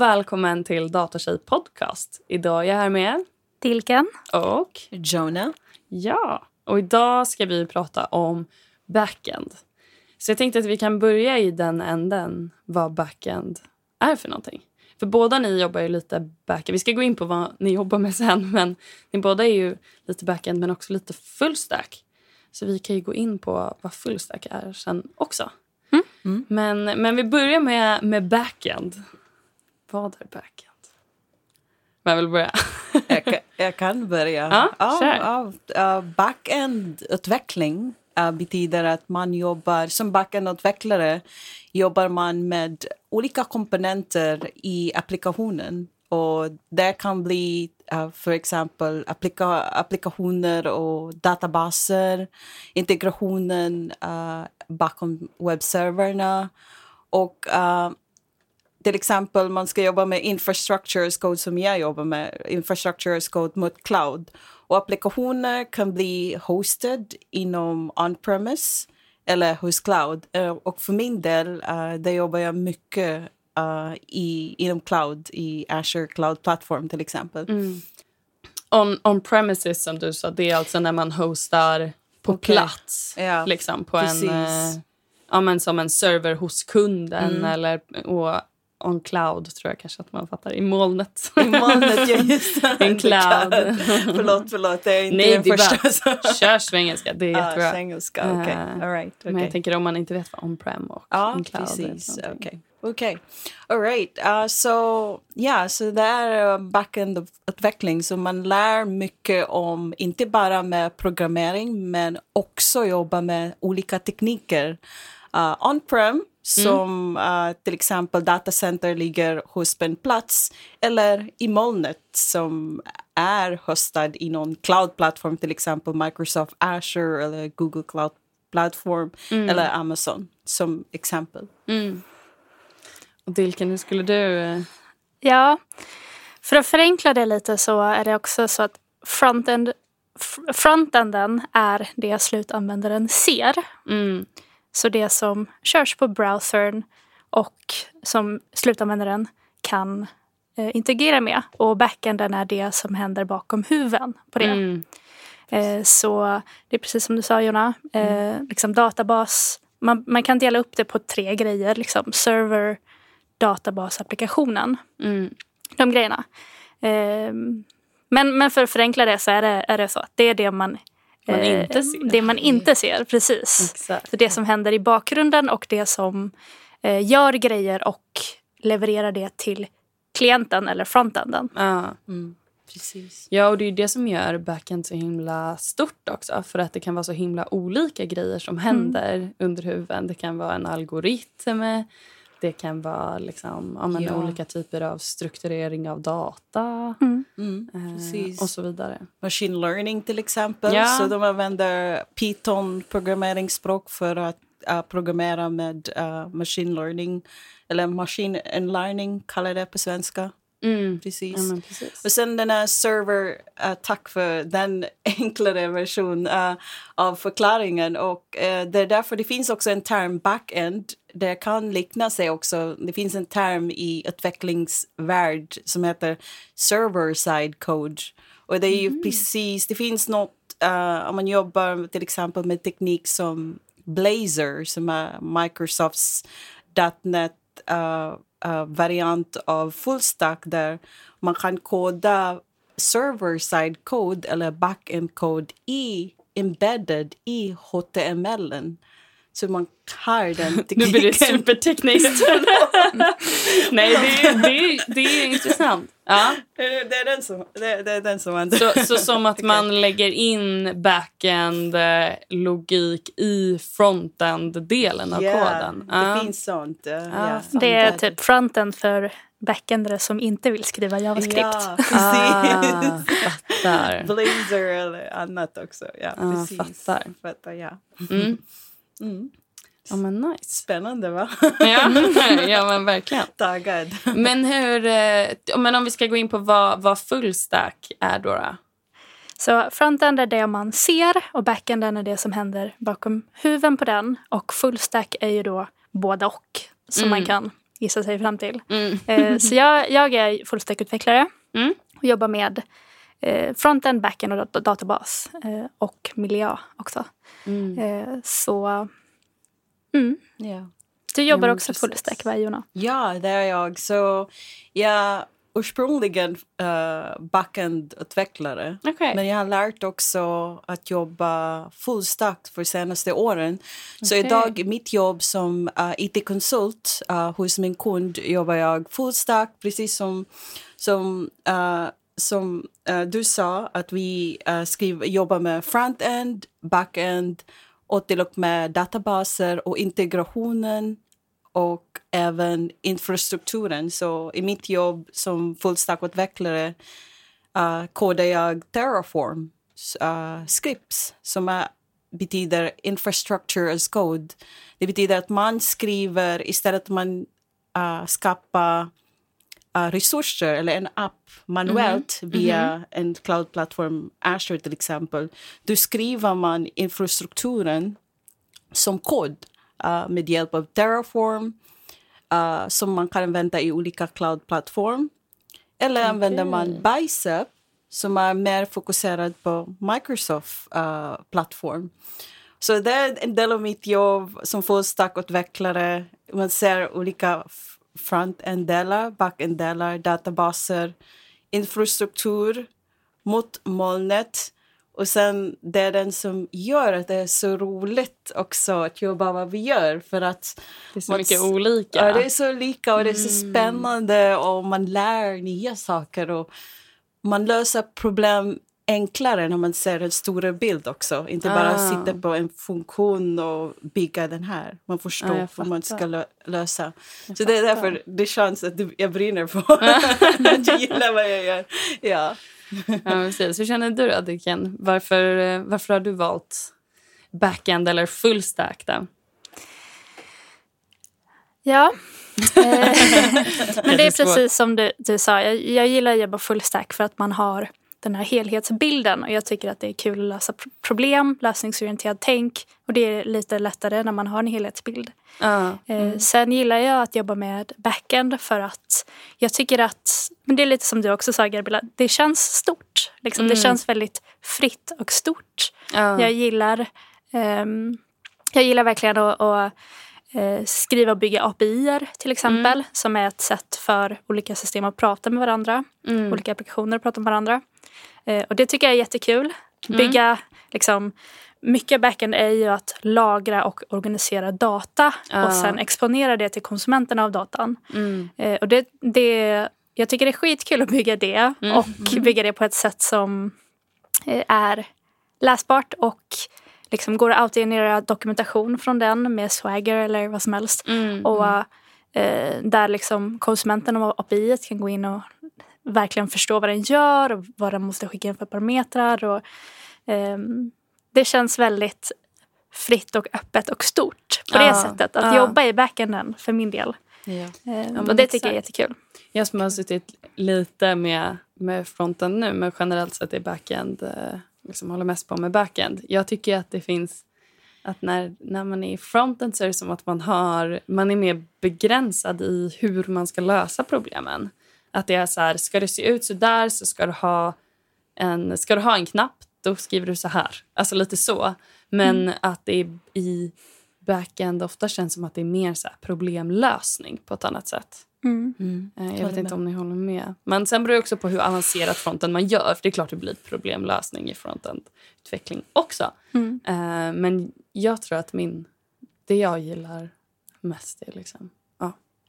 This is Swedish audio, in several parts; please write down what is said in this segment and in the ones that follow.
Och välkommen till Datatjej podcast. Idag är jag här med Dilken. och Jonah. ja, och idag ska vi prata om backend. Så jag tänkte att vi kan börja i den änden vad backend är för någonting. För båda ni jobbar ju lite backend. Vi ska gå in på vad ni jobbar med sen, men ni båda är ju lite backend men också lite fullstack. Så vi kan ju gå in på vad fullstack är sen också. Mm. Men, men vi börjar med, med backend. Vad är backend? Vem vill börja? Jag, kan- jag kan börja. Ja, ja, ja, Backend-utveckling betyder att man jobbar som backend-utvecklare jobbar man med olika komponenter i applikationen. Och det kan bli eh, för exempel applika applikationer och databaser, integrationen eh, bakom webbserverna och eh, till exempel man ska jobba med infrastructure as code som jag jobbar med, infrastructure as code mot cloud. Och applikationer kan bli hosted inom on-premise eller hos cloud. Eh, Och för min del, uh, där jobbar jag mycket eh, i, inom cloud, i Azure Cloud Platform till exempel. On, on premises som du sa, det är alltså när man hostar på Okej. plats. Ja, liksom på precis. en, eh, ja, men som en server hos kunden Mm. eller och on cloud tror jag kanske att man fattar. I molnet. I molnet, ja just. En cloud. förlåt, förlåt, det är inte Nej, den är första. bara kör svengelska. Det är Ah, jättebra. engelska, okej. Eh, All right, Men jag tänker om man inte vet vad on-prem och Ja, on cloud är. precis. Okej. Okej. All right. Uh, så ja, så det är uh, backend-utveckling. Så man lär mycket om, inte bara med programmering, men också jobba med olika tekniker. Uh, On-prem, som uh, till exempel datacenter ligger hos en plats, eller i molnet som är hostad i någon cloud-plattform, till exempel Microsoft Azure eller Google Cloud Platform eller Amazon som exempel. Och Dilken, hur skulle du... eh, Ja, för att förenkla det lite så är det också så att frontend, fr- frontenden är det slutanvändaren ser. Mm, Så det som körs på browsern och som slutanvändaren kan eh, integrera med. Och backenden är det som händer bakom huven på det. mm, Eh, så det är precis som du sa Jonna, eh, liksom databas. Man, man kan dela upp det på tre grejer, liksom server, databas, applikationen. mm. De grejerna. Eh, men, men för att förenkla det så är det, är det så att det är det man, Man eh, inte ser. Det man inte ser, precis. Exakt. Det som händer i bakgrunden och det som eh, gör grejer och levererar det till klienten eller frontenden. Ja. Precis. Ja, och det är det som gör backend så himla stort också. För att det kan vara så himla olika grejer som händer under huven. Det kan vara en algoritm. Det kan vara liksom, ja, men Ja. olika typer av strukturering av data. Mm, eh, precis. och så vidare. Machine learning till exempel. Ja. Så de använder Python programmeringsspråk för att uh, programmera med uh, machine learning. Eller machine and learning kallar det på svenska. Mm. Precis. Ja, precis. Och sen den här server, uh, tack för den enklare version uh, av förklaringen. Och uh, det är därför det finns också en term backend. Det kan likna sig också. Det finns en term i utvecklingsvärld som heter server side code. Och det är ju precis, det finns något, uh, om man jobbar till exempel med teknik som Blazor som är Microsofts .NET variant av fullstack där man kan koda server-side code eller back-end code i embedded i HTML. Så man har den Nu blir det tekniken. supertekniskt. Nej, det är, det, är, det är intressant. Ja. det, är den som, det, det är den som man... Så, så som att man lägger in backend eh, logik i frontend-delen av Ja, koden. Det Ja. finns sånt. uh, Ah, ja, Det är typ frontend för backendare som inte vill skriva JavaScript. Ja, precis. Ah, fattar. Blazor eller annat också. Ja, Ah, precis. fattar. fattar ja. Mm. Mm. Ja, men nice. Spännande, va? Ja, ja men verkligen. Taggad. Men, hur, eh, men om vi ska gå in på vad, vad fullstack är då? då? Så frontend är det man ser och backenden är det som händer bakom huven på den. Och fullstack är ju då både och. Så Mm. man kan gissa sig fram till. Mm. Eh, så jag, jag är fullstackutvecklare Mm. och jobbar med eh, frontend, backend och dat- databas. Eh, och miljö också. Mm. Eh, så mm. Ja. du jobbar men också precis. fullstack, va Jona? Ja, det är jag. Så jag ursprungligen uh, backend-utvecklare. Okej. Men jag har lärt också att jobba fullstack för senaste åren. Så Okej. idag i mitt jobb som uh, IT-konsult uh, hos min kund jobbar jag fullstack precis som, som, uh, som uh, du sa att vi eh, uh, skriver, jobbar med front-end, back-end och till och med databaser och integrationen och även infrastrukturen. Så i mitt jobb som fullstackutvecklare uh, kodar jag Terraform uh, scripts som är, betyder infrastructure as code. Det betyder att man skriver istället att man uh, skapar uh, resurser eller en app manuellt via en cloudplattform, Azure till exempel. Då skriver man infrastrukturen som kod uh, med hjälp av Terraform uh, som man kan använda i olika cloudplattform. Eller använder man Bicep som är mer fokuserad på Microsoft uh, plattform. Så det är en del av mitt jobb som fullstackutvecklare. Man ser olika f- front-end-delar, back-end-delar, databaser, infrastruktur mot molnet. Och sen det är den som gör att det är så roligt också att jobba vad vi gör. För att Det är så man- mycket olika. Mm. Ja, det är så lika och det är så spännande och man lär nya saker och man löser problem enklare när man ser en större bild också. Inte bara Ah. sitta på en funktion och bygga den här. Man förstår jag hur man ska fattar. lö- lösa. Jag så det är fattar. därför det känns att du- jag brinner på att jag gillar vad jag gör. Ja. Ja, precis. Hur känner du, Adiken? Varför, eh, varför har du valt backend eller full stack? Då? Ja. Eh, Men det är precis som du, du sa. Jag, jag gillar att jobba fullstack för att man har den här helhetsbilden. Och jag tycker att det är kul att lösa pro- problem, lösningsorienterat tänk. Och det är lite lättare när man har en helhetsbild. Ja. Eh, Sen gillar jag att jobba med backend för att jag tycker att, men det är lite som du också sa Gabriella, det känns stort. Liksom. Det Mm. känns väldigt fritt och stort. Ja. Jag gillar, ehm, jag gillar verkligen att, att eh, skriva och bygga API till exempel. Som är ett sätt för olika system att prata med varandra. Mm. Olika applikationer att prata med varandra. Eh, och det tycker jag är jättekul. Bygga liksom, mycket backend är ju att lagra och organisera data Ja. och sen exponera det till konsumenterna av datan. Mm. Eh, och det, det, jag tycker det är skitkul att bygga det Mm. och bygga det på ett sätt som eh, är läsbart och liksom går att autogenerera dokumentation från den med Swagger eller vad som helst. Mm. Och eh, där liksom konsumenten av API kan gå in och verkligen förstå vad den gör och vad den måste skicka in för parametrar. Och, ehm, det känns väldigt fritt och öppet och stort på det Ja, sättet. Att ja. jobba i backenden för min del. Ja. Ehm, och det tycker jag är exakt. jättekul. Jag som har suttit lite med, med fronten nu, men generellt sett är backend, eh, liksom håller mest på med backend. Jag tycker att det finns att när, när man är i fronten så är det som att man, har, man är mer begränsad i hur man ska lösa problemen. Att det är så här, ska det se ut så där så ska du ha en, ska du ha en knapp, då skriver du så här. Alltså lite så. Men att det är i backend ofta känns som att det är mer så problemlösning på ett annat sätt. Mm. Mm. Eh, Jag vet inte med. om ni håller med. Men sen beror det också på hur avancerat fronten man gör. För det är klart det blir problemlösning i frontend-utveckling också. Mm. Eh, Men jag tror att min, det jag gillar mest är liksom...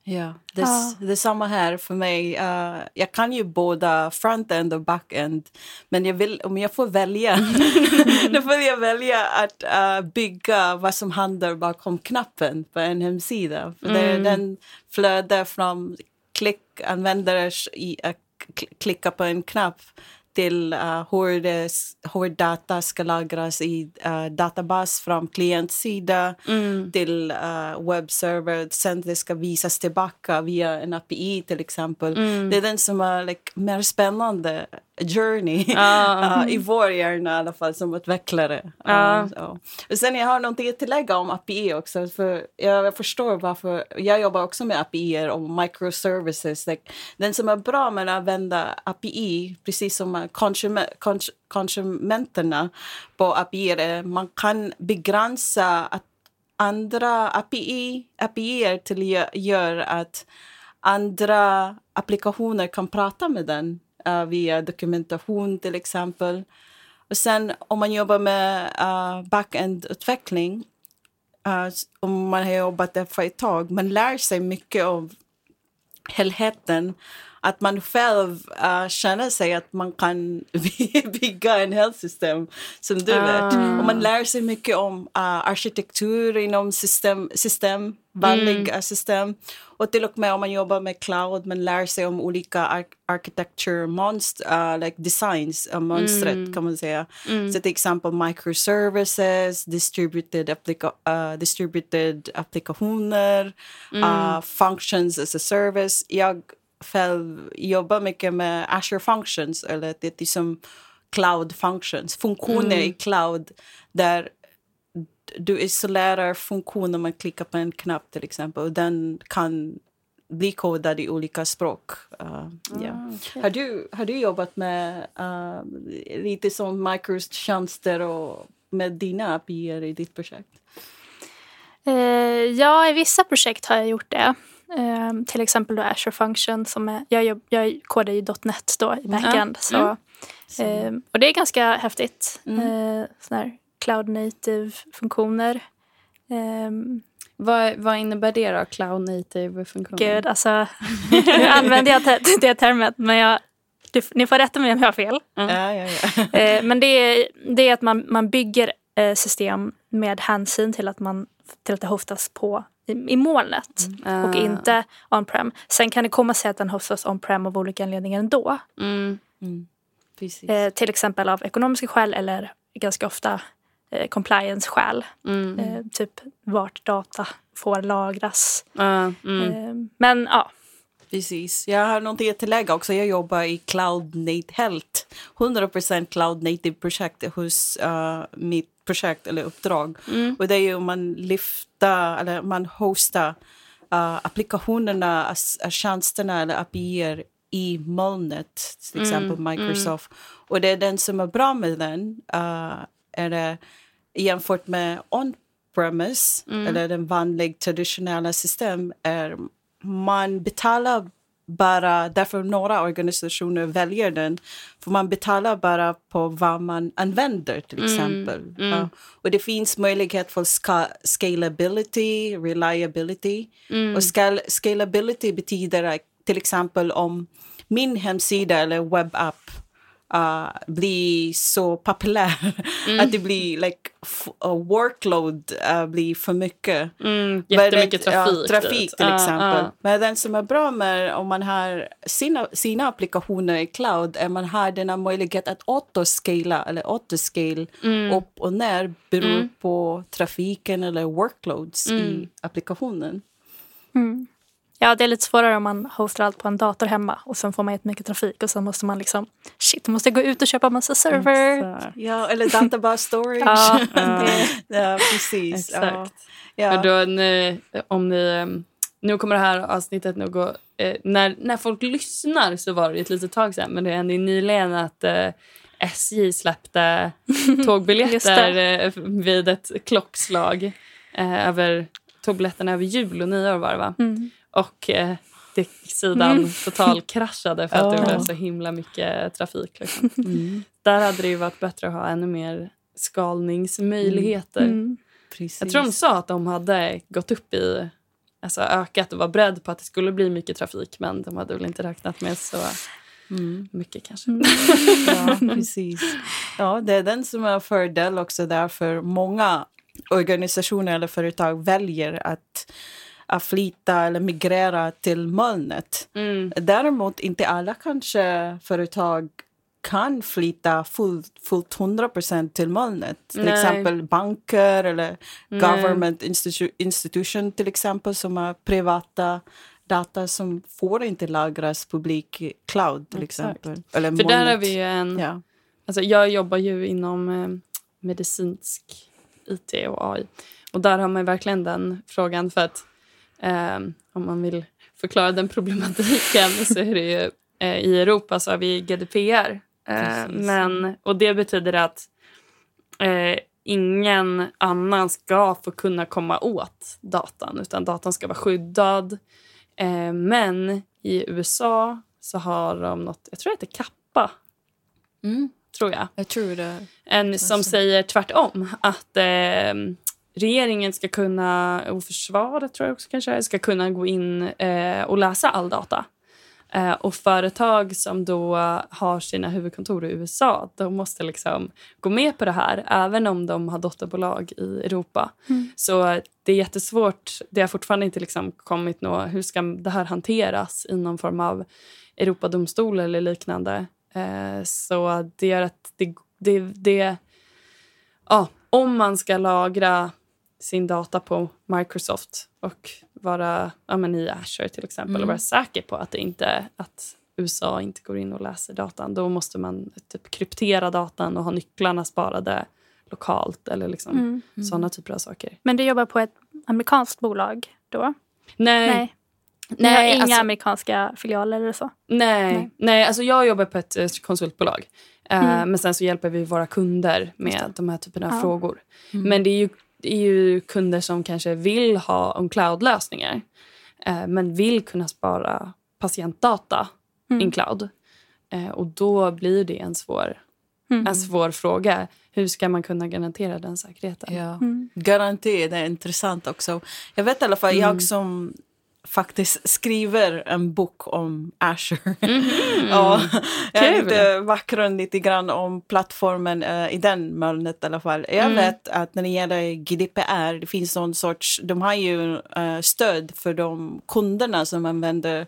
Ja. Det, Ja. det är samma här för mig. Uh, jag kan ju båda front-end och back-end. Men jag vill, om jag får välja, då får jag välja att uh, bygga vad som handlar bakom knappen på en hemsida. För det, Mm. Den flödar från klick, användare i, uh, kl- klicka på en knapp till uh, hur, det, hur data ska lagras i uh, databas från klientsida Mm. till uh, webbserver. Sen det ska visas tillbaka via en API till exempel. Mm. Det är den som är like, mer spännande journey Ja. uh, i vår hjärna i alla fall som utvecklare. Uh, så. Och sen jag har någonting att tillägga om API också. För jag förstår varför. Jag jobbar också med API och microservices. Like, den som är bra med att använda API, precis som konsument, kons, konsumenterna på API, är man kan begränsa att andra API, API till gör att andra applikationer kan prata med den uh, via dokumentation till exempel. Och sen om man jobbar med uh, back-end-utveckling, uh, om man har jobbat där för ett tag, man lär sig mycket av helheten. Att man själv uh, känner sig att man kan bygga en hälsosystem som du vet. Och man lär sig mycket om uh, arkitektur inom system, system vanliga mm. system. Och till och med om man jobbar med cloud, man lär sig om olika ar architecture monster, uh, like designs, uh, monstret mm. kan man säga. Mm. Så till exempel microservices, distributed, applica uh, distributed applikationer, uh, functions as a service. Jag själv jobbar mycket med Azure Functions, eller det är som cloud functions, funktioner i cloud där du isolerar funktioner man klickar på en knapp till exempel och den kan bli kodad i olika språk. Uh, yeah. Ah, okay. har, du, har du jobbat med uh, lite som mikrotjänster och med dina API i ditt projekt? Uh, ja, i vissa projekt har jag gjort det. Uh, till exempel då Azure Function. Som är, jag, jobb, jag kodar ju .NET då i backend. Mm. Så, uh, och det är ganska häftigt. Mm. Uh, sån här cloud native-funktioner. Um, vad, vad innebär det då, cloud native-funktioner? Gud, alltså nu använder jag det termet men jag, du, ni får rätta mig om jag har fel. Mm. Ja, ja, ja. eh, men det är, det är att man, man bygger eh, system med hänsyn till att, man, till att det hostas på i, i molnet mm. och inte on-prem. Sen kan det komma sig att den hostas on-prem av olika anledningar ändå. Mm. Eh, till exempel av ekonomiska skäl eller ganska ofta eh, compliance-skäl. Mm. Eh, typ vart data får lagras. Uh, mm. eh, men ja. Precis. Jag har någonting att tillägga också. Jag jobbar i Cloud Native Health. 100% Cloud Native projekt hos uh, mitt projekt eller uppdrag. Mm. Och det är ju man lyfter eller man hostar uh, applikationerna, tjänsterna eller API i molnet, till exempel mm. Microsoft. Och det är den som är bra med den, uh, är det jämfört med on-premise, Mm. eller den vanliga traditionella system, är man betalar bara, därför några organisationer väljer den, för man betalar bara på vad man använder till exempel. Mm. Ja. Och det finns möjlighet för ska scalability, reliability. Mm. Och skal scalability betyder till exempel om min hemsida eller webbapp uh, blir så populär att det blir like uh, workload uh, blir för mycket. Mm, jättemycket Men, trafik. Ja, trafik dit. till Ah, exempel. ah. Men den som är bra med om man har sina, sina applikationer i cloud är man har denna möjlighet att autoscala eller autoscale Mm. upp och ner beror på trafiken eller workloads Mm. i applikationen. Mm. Ja, det är lite svårare om man hostar allt på en dator hemma och sen får man jättemycket trafik och sen måste man liksom shit, måste jag gå ut och köpa massa server. Exakt. Ja, eller database storage. Ja, Ja. precis. Exakt. Ja. För då, ni, om ni, ehm, nu kommer det här avsnittet nog gå... Eh, när, när folk lyssnar så var det ett litet tag sedan men det hände nyligen att eh, SJ släppte tågbiljetter eh, vid ett klockslag eh, över tågbiljetterna över jul och nyår var det va? mm. Och eh, det, sidan Mm. totalkraschade för att det Ja. blev så himla mycket trafik. Liksom. Mm, Där hade det ju varit bättre att ha ännu mer skalningsmöjligheter. Mm. Jag tror de sa att de hade gått upp i, alltså ökat och var beredd på att det skulle bli mycket trafik men de hade väl inte räknat med så Mm. mycket kanske. Ja, precis. Ja, det är den som är fördel också därför många organisationer eller företag väljer att flytta eller migrera till molnet. Mm. Däremot inte alla kanske företag kan flytta fullt, fullt 100% till molnet. Till Nej. exempel banker eller Nej. government institu institution till exempel som är privata. data som får inte lagras publik cloud till Exakt. exempel. Eller För där har vi ju en... Ja. Alltså jag jobbar ju inom eh, medicinsk IT och AI. Och där har man verkligen den frågan för att eh, om man vill förklara den problematiken så är det ju eh, i Europa så har vi GDPR. Eh, Precis. men, och det betyder att eh, ingen annan ska få kunna komma åt datan utan datan ska vara skyddad. Men i USA så har de något, jag tror det heter kappa, Mm, tror jag. jag tror det. En som säger tvärtom. Att eh, regeringen ska kunna, och försvaret tror jag också kanske, ska kunna gå in eh, och läsa all data. Eh, och företag som då har sina huvudkontor i USA de måste liksom gå med på det här även om de har dotterbolag i Europa. Så det är jättesvårt. Det har fortfarande inte liksom kommit något... Hur ska det här hanteras i någon form av Europadomstol eller liknande? Eh, så det gör att det... det, det ja, om man ska lagra sin data på Microsoft och vara ja, men i Azure till exempel och vara säker på att, det inte, att USA inte går in och läser datan då måste man typ kryptera datan och ha nycklarna sparade lokalt eller liksom Mm. sådana typer av saker. Men du jobbar på ett amerikanskt bolag då? Nej, Nej. Ni har inga alltså, amerikanska filialer eller så? nej, Nej. nej. alltså jag jobbar på ett eh, konsultbolag. Eh, Mm. Men sen så hjälper vi våra kunder med de här typerna av Ja. frågor. Men det är, ju, det är ju kunder som kanske vill ha on cloud-lösningar eh, men vill kunna spara patientdata Mm. in cloud. Eh, och då blir det en svår, Mm. en svår fråga. Hur ska man kunna garantera den säkerheten? Ja. Mm. Garanti, det är intressant också. Jag vet i alla fall, jag som faktiskt skriver en bok om Azure. ja, jag har lite bakgrund lite grann om plattformen eh, i den molnet i alla fall. Jag Mm. vet att när det gäller GDPR, det finns någon sorts, de har ju eh, stöd för de kunderna som använder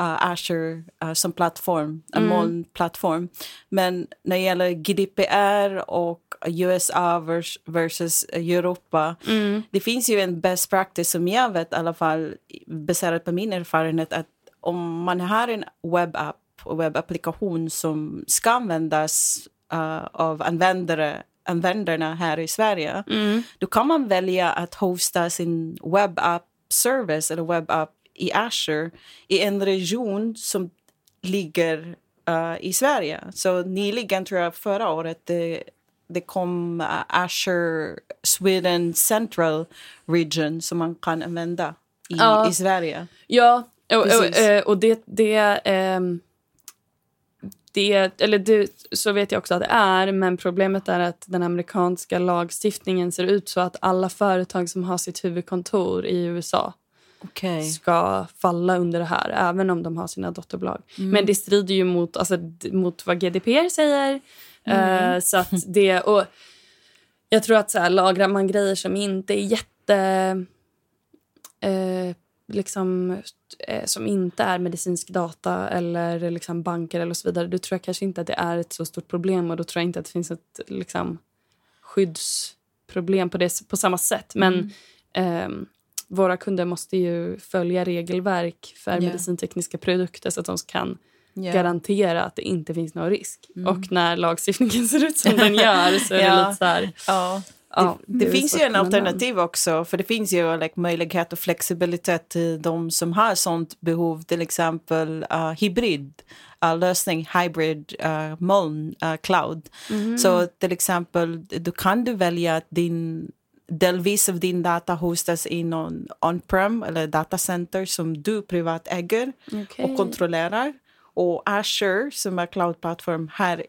uh, Azure uh, som plattform, en Mm. molnplattform. Men när det gäller GDPR och USA vers- versus Europa, Mm. det finns ju en best practice som jag vet i alla fall baserat på min erfarenhet att om man har en webbapp och webbapplikation som ska användas uh, av användare, användarna här i Sverige, Mm. då kan man välja att hosta sin webbapp-service eller webbapp i Azure i en region som ligger uh, i Sverige. Så nyligen, tror jag, förra året, det, det kom uh, Azure Sweden Central Region som man kan använda i, Ja. i Sverige. Ja, och, och, eh, och det... det ehm, det, eller det, så vet jag också att det är, men problemet är att den amerikanska lagstiftningen ser ut så att alla företag som har sitt huvudkontor i USA Okej. ska falla under det här, även om de har sina dotterbolag. Mm. Men det strider ju mot, alltså, mot vad GDPR säger. Mm. Eh, så att det, och jag tror att så här, lagrar man grejer som inte är jätte... Eh, liksom, eh, som inte är medicinsk data eller liksom banker eller så vidare, då tror jag kanske inte att det är ett så stort problem och då tror jag inte att det finns ett liksom, skyddsproblem på, det, på samma sätt. Men Mm. ehm, våra kunder måste ju följa regelverk för Ja. medicintekniska produkter så att de kan Ja. garantera att det inte finns någon risk. Mm. Och när lagstiftningen ser ut som den gör så är det Ja. lite så här... Ja. Ja, det är finns svårt ju en alternativ också, för det finns ju like, möjlighet och flexibilitet till de som har sånt behov, till exempel uh, hybrid uh, lösning, hybrid uh, moln, uh, cloud. Mm. Så till exempel, då kan du välja att din delvis av din data hostas i någon on-prem eller datacenter som du privat äger Okej. och kontrollerar. Och Azure, som är cloudplattform, har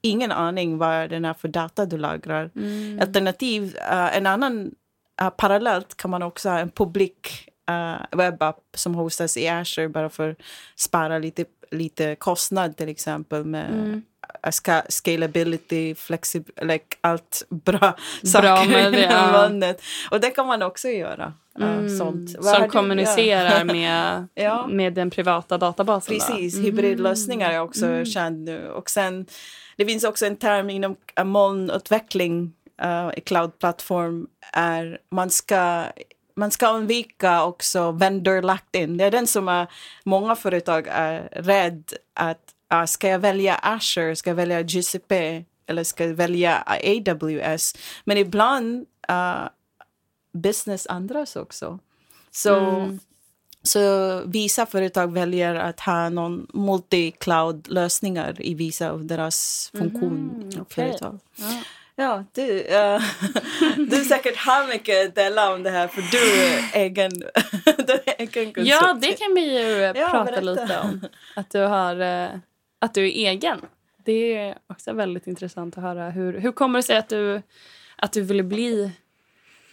ingen aning vad den är för data du lagrar. Mm. Alternativ, eh, en annan eh, parallellt kan man också ha en publik uh, webbapp som hostas i Azure bara för att spara lite, lite kostnad till exempel med Mm. eh, ska, scalability, flexib- like, allt bra, saker med det, i ja. Och det kan man också göra. Mm. sånt. Vad Som kommunicerar ja. med, Ja. med den privata databasen. Precis, Mhm. hybridlösningar är också Mm. känd nu. Och sen, det finns också en term inom molnutveckling uh, i cloudplattform är man ska man ska undvika också vendor locked in. Det är den som är, många företag är rädd att uh, ska jag välja Azure, ska jag välja GCP eller ska jag välja AWS? Men ibland uh, business andras också. Så, mm. så vissa företag väljer att ha någon multi-cloud-lösningar i vissa av deras funktion mm, okay. företag. Ja. Ja, du, uh, du säkert har mycket att dela om det här för du är egen, du är egen konsult. Ja, det kan vi ju ja, prata berätta. lite om. Att du, har, uh, att du är egen. Det är också väldigt intressant att höra. Hur, hur kommer det sig att du, att du ville bli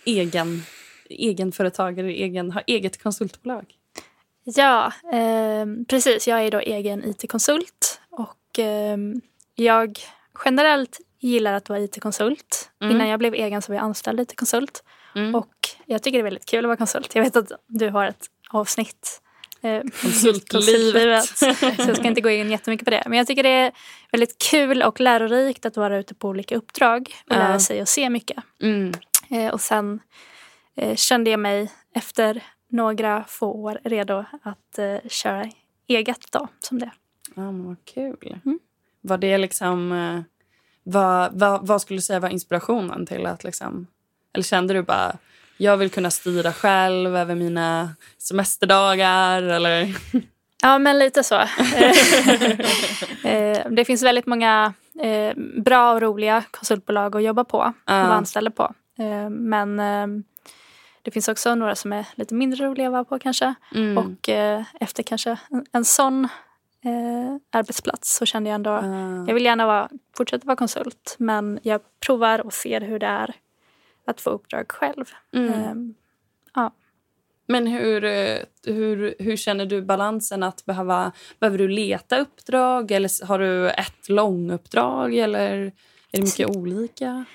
egen, egenföretagare, egen, ha eget konsultbolag? Ja, eh, precis. Jag är då egen it-konsult och eh, jag generellt gillar att vara it-konsult. Mm. Innan jag blev egen så var jag anställd it-konsult. Mm. Och jag tycker det är väldigt kul att vara konsult. Jag vet att du har ett avsnitt eh, Konsultlivet. så jag ska inte gå in jättemycket på det. Men jag tycker det är väldigt kul och lärorikt att vara ute på olika uppdrag och lära sig och se mycket. Mm. Eh, och sen eh, kände jag mig efter några få år redo att eh, köra eget då, som det. Ja, men vad kul. Mm. Var det liksom vad, vad, vad, skulle du säga var inspirationen till att... Liksom, eller kände du bara jag vill kunna styra själv över mina semesterdagar? Eller? Ja, men lite så. Det finns väldigt många bra och roliga konsultbolag att jobba på och vara anställda på. Eh, men det finns också några som är lite mindre roliga att vara på kanske. Mm. Och efter kanske en, sån eh, arbetsplats så kände jag ändå mm. jag vill gärna vara, fortsätta vara konsult men jag provar och ser hur det är att få uppdrag själv. Mm. Eh, ja. Men hur, eh, hur, hur känner du balansen att behöva... Behöver du leta uppdrag eller har du ett långuppdrag eller är det mycket olika?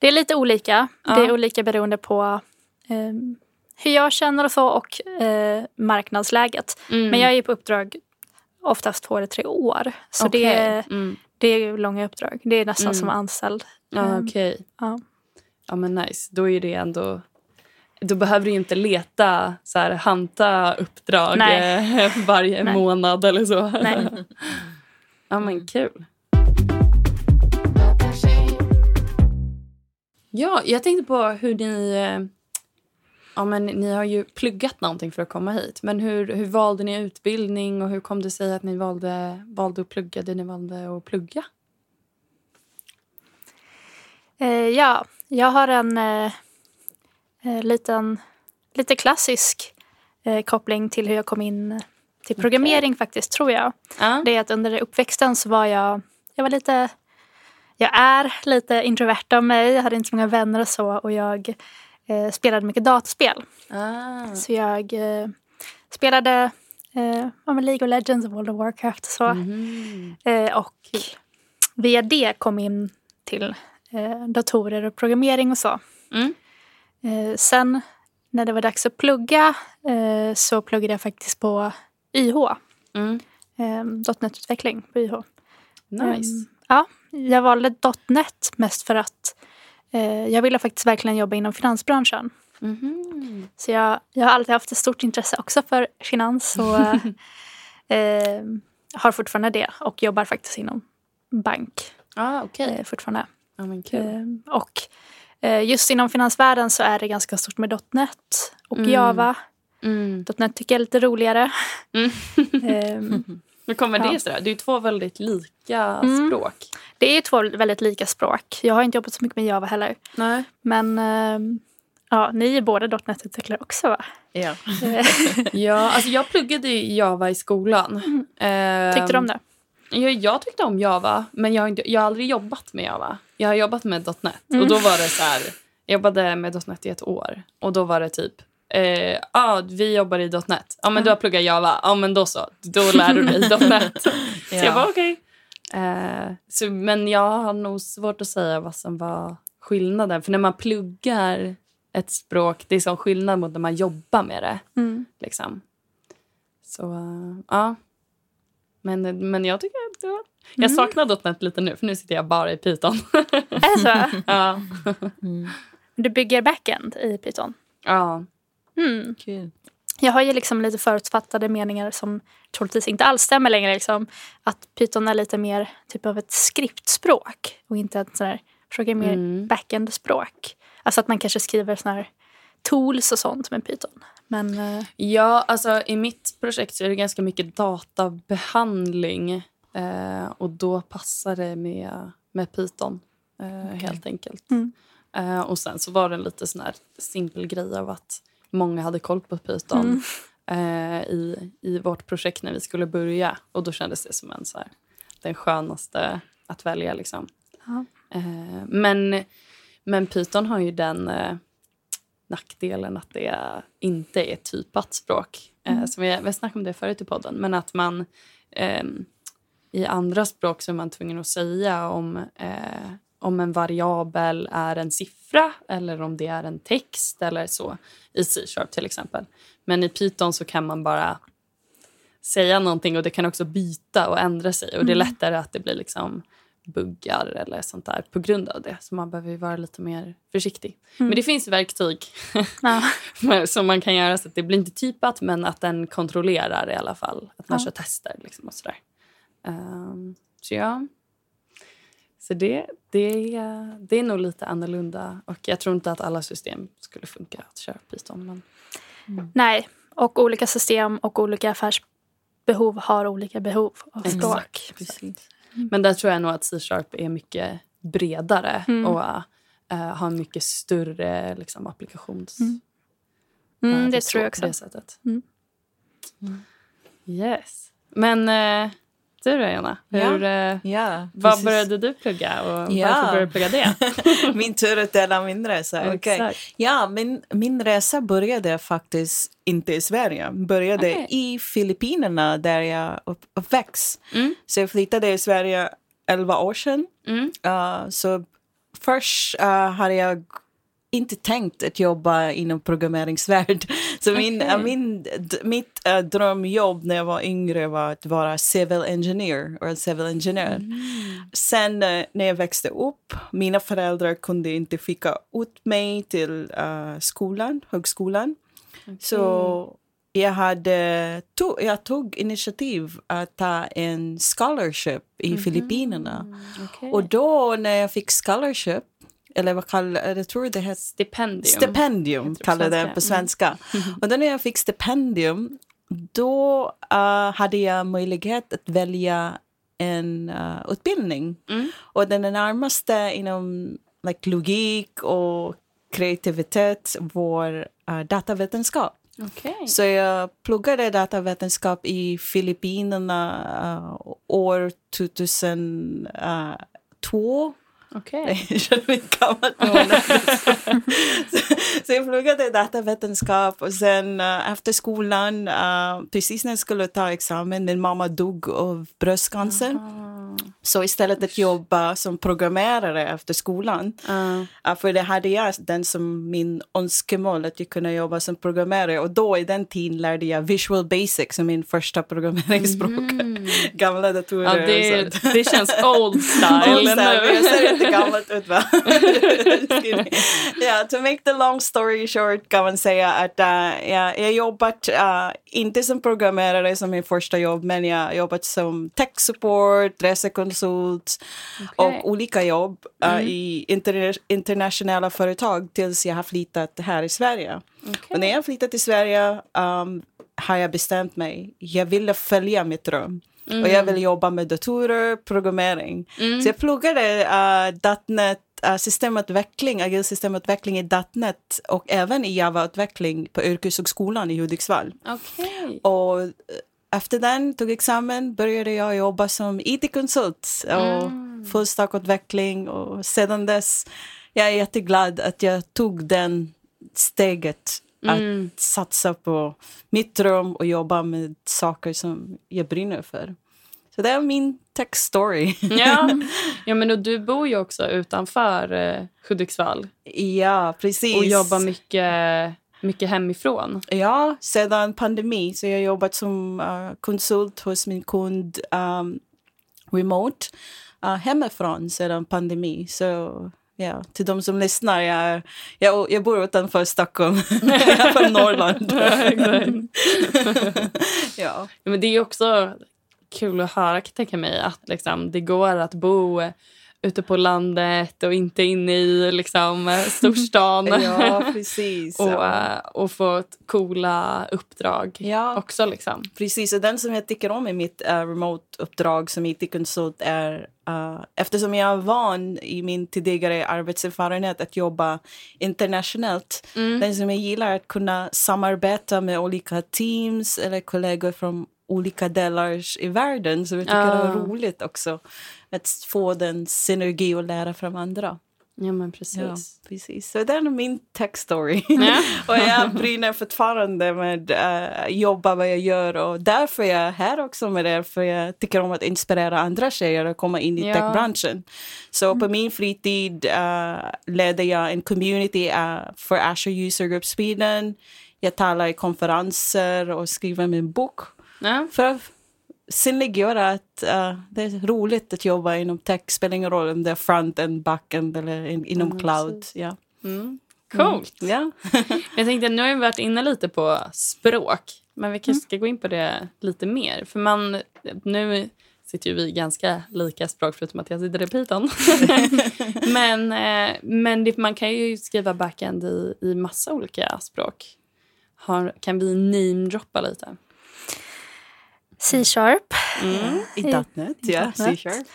Det är lite olika. Ja. Det är olika beroende på eh, hur jag känner och så och eh, marknadsläget. Mm. Men jag är på uppdrag oftast två eller tre år. Så okay. det, är, mm. det är långa uppdrag. Det är nästan mm. som anställd. Ja, ehm, okay. ja. ja, men nice. Då är det ändå... Då behöver du inte leta så här, hanta uppdrag Nej. Eh, varje Nej. månad eller så. Nej. ja, men kul. Ja, jag tänkte på hur ni eh, Ja, men ni har ju pluggat någonting för att komma hit. Men hur, hur valde ni utbildning och hur kom det sig att ni valde, valde att plugga det ni valde att plugga? Eh, ja, jag har en eh, eh, liten, lite klassisk eh, koppling till hur jag kom in till programmering okay. faktiskt, tror jag. Uh. Det är att under uppväxten så var jag, jag var lite, jag är lite introvert av mig. Jag hade inte så många vänner och så och jag eh, spelade mycket dataspel. Ah. Så jag eh, spelade eh, League of Legends och World of Warcraft och så. Mm. Eh, och via det kom in till eh, datorer och programmering och så. Mm. Eh, sen när det var dags att plugga eh, så pluggade jag faktiskt på YH. Mm. .NET-utveckling på YH. Nice. Ja, jag valde .NET mest för att Eh, jag ville faktiskt verkligen jobba inom finansbranschen. Mm. Så jag, jag har alltid haft ett stort intresse också för finans och eh, har fortfarande det och jobbar faktiskt inom bank ah, okay. eh, fortfarande. Ah, cool. eh, och eh, just inom finansvärlden så är det ganska stort med .NET och mm. Java. Mm. .NET tycker jag är lite roligare. Mm. Ehm, Hur kommer ja. det sig? Det är två väldigt lika mm. språk. Det är två väldigt lika språk. Jag har inte jobbat så mycket med Java heller. Nej. Men äh, ja, ni är båda .NET-utvecklare också va? Ja. ja, alltså jag pluggade Java i skolan. Mm. Eh, tyckte du om det? Jag, jag tyckte om Java, men jag har, inte, jag har aldrig jobbat med Java. Jag har jobbat med .NET mm. och då var det så här. Jag jobbade med .NET i ett år och då var det typ eh, ah, vi jobbar i .NET. Ja, ah, men du har pluggat Java. Ja, ah, men då så. Då lär du dig .NET. så ja. jag var okej. Okay. Eh, men jag har nog svårt att säga vad som var skillnaden. För när man pluggar ett språk, det är som skillnad mot när man jobbar med det. Mm. Liksom. Så, uh, ja. Men, men jag tycker att det var... Jag mm. saknar .NET lite nu, för nu sitter jag bara i Python. Är det så? ja. Mm. Du bygger backend i Python? Ja. Mm. Kul. Jag har ju liksom lite förutfattade meningar som troligtvis inte alls stämmer längre. Liksom. Att Python är lite mer typ av ett skriptspråk och inte ett sådär, programmer Mm. backend-språk. Alltså att man kanske skriver såna här tools och sånt med Python. Men eh, Ja, alltså i mitt projekt så är det ganska mycket databehandling. Eh, och då passar det med, med Python, eh, helt enkelt. Mm. Eh, och sen så var det en lite sån här simpel grej av att många hade koll på Python eh, i, i vårt projekt när vi skulle börja. Och då kändes det som en så här, den skönaste att välja. Liksom. Ja. Eh, men, men Python har ju den eh, nackdelen att det inte är ett typat språk. Eh, som vi, vi har snackat om det förut i podden. Men att man ehm, i andra språk så är man tvungen att säga om, eh, om en variabel är en siffra eller om det är en text eller så. I C-sharp till exempel. Men i Python så kan man bara säga någonting och det kan också byta och ändra sig. Och det är lättare att det blir liksom buggar eller sånt där på grund av det. Så man behöver vara lite mer försiktig. Men det finns verktyg ja. som man kan göra så att det blir inte typat men att den kontrollerar i alla fall. Att man Ja. kör tester liksom och sådär. Ehm, så ja. Så det, det, är, det är nog lite annorlunda. Och jag tror inte att alla system skulle funka att köra Python. Men... Nej, och olika system och olika affärsbehov har olika behov av språk. Precis. Men där tror jag nog att C-sharp är mycket bredare Mm. och eh, har en mycket större liksom, applikations... Mm, eh, det tror jag På också. det sättet. Mm. Yes. Men eh, du då, Jonna? Ja, Hur, eh, Ja, vad började du plugga och Ja. varför började du plugga det? min tur att dela min resa. Exakt. Ja, min, min resa började faktiskt inte i Sverige. Började Okej. i Filippinerna där jag upp, uppväxt. Mm. Så jag flyttade i Sverige 11 år sedan. Mm. Uh, så först uh, hade jag inte tänkt att jobba inom programmeringsvärld. Så min, uh, min, mitt uh, drömjobb när jag var yngre var att vara civil engineer. Or civil engineer. Mm. Sen uh, när jag växte upp, mina föräldrar kunde inte skicka ut mig till uh, skolan, högskolan. Så jag, hade to- jag tog initiativ att ta en scholarship i Filippinerna. Okej. Och då när jag fick scholarship, eller vad kallar jag tror det heter Stipendium. stipendium, kallar det på svenska. svenska. Och då när jag fick stipendium, då uh, hade jag möjlighet att välja en uh, utbildning. Mm. Och den närmaste inom like, logik och kreativitet var uh, datavetenskap. Okej. Så jag pluggade datavetenskap i Filippinerna uh, år 2002. Okej. Jag känner mig gammal så, jag pluggade datavetenskap och sen uh, efter skolan, uh, precis när jag skulle ta examen, min mamma dog av bröstcancer. Så istället att jobba som programmerare efter skolan, Uh, för det hade jag den som min önskemål att jag kunde jobba som programmerare. Och då i den tiden lärde jag Visual Basic som min första programmeringsspråk. Gamla datorer. ja, det, och det känns old style Old style, jag ser inte gammalt ut va? ja, to make the long story short kan man säga att uh, jag jag jobbat, uh, inte som programmerare som min första jobb, men jag jobbat som tech support, resekonsult Okej. och olika jobb uh, i interna- internationella företag tills jag har flyttat här i Sverige. Och när jag flyttade till Sverige um, har jag bestämt mig. Jag ville följa mitt dröm. Och jag vill jobba med datorer, programmering. Så jag pluggade uh, .NET, uh, systemutveckling, agil systemutveckling i .NET och även i Java-utveckling på Yrkeshögskolan i Hudiksvall. Okej. Och eh, efter den tog examen började jag jobba som IT-konsult och fullstackutveckling och sedan dess jag är jätteglad att jag tog den steget att satsa på mitt dröm och jobba med saker som jag brinner för. Så det är min tech story. Ja. ja, men och du bor ju också utanför eh, Hudiksvall ja, precis. och jobbar mycket, mycket hemifrån. Ja, sedan pandemi. Så jag har jobbat som uh, konsult hos min kund um, remote uh, hemifrån sedan pandemi. Så Ja, till de som lyssnar, jag, jag, jag bor utanför Stockholm. jag är från Norrland. ja. Men det är också kul att höra, kan tänka mig, att liksom, det går att bo ute på landet och inte inne i liksom, storstan. ja, precis. och, ja. och få coola uppdrag ja. också. Liksom. Precis, och den som jag tycker om i mitt uh, remote-uppdrag som it-konsult är uh, eftersom jag är van i min tidigare arbetserfarenhet att jobba internationellt. Mm. Den som jag gillar är att kunna samarbeta med olika teams eller kollegor från olika delar i världen. Så jag tycker ja. det är roligt också att få den synergi och lära från andra. Ja, men precis. Ja, precis. Så det är min tech story. Ja. och jag brinner fortfarande med att uh, jobba vad jag gör och därför är jag här också med det. För jag tycker om att inspirera andra tjejer att komma in i ja. techbranschen. Så på min fritid uh, leder jag en community uh, för Azure User Group Sweden. Jag talar i konferenser och skriver min bok. Ja. För synliggöra att uh, det är roligt att jobba inom tech. spelar ingen roll om det är front-end, back-end eller in, inom mm, cloud. Ja. Mm. Coolt. Mm. Ja. jag tänkte, nu har vi varit inne lite på språk. Men vi kanske mm. ska gå in på det lite mer. För man, nu sitter ju vi ganska lika språk förutom att jag sitter i Python. men eh, men det, man kan ju skriva backend i, i massa olika språk. Har, kan vi namedroppa lite? C-sharp. Mm. I .NET, ja. C-sharp.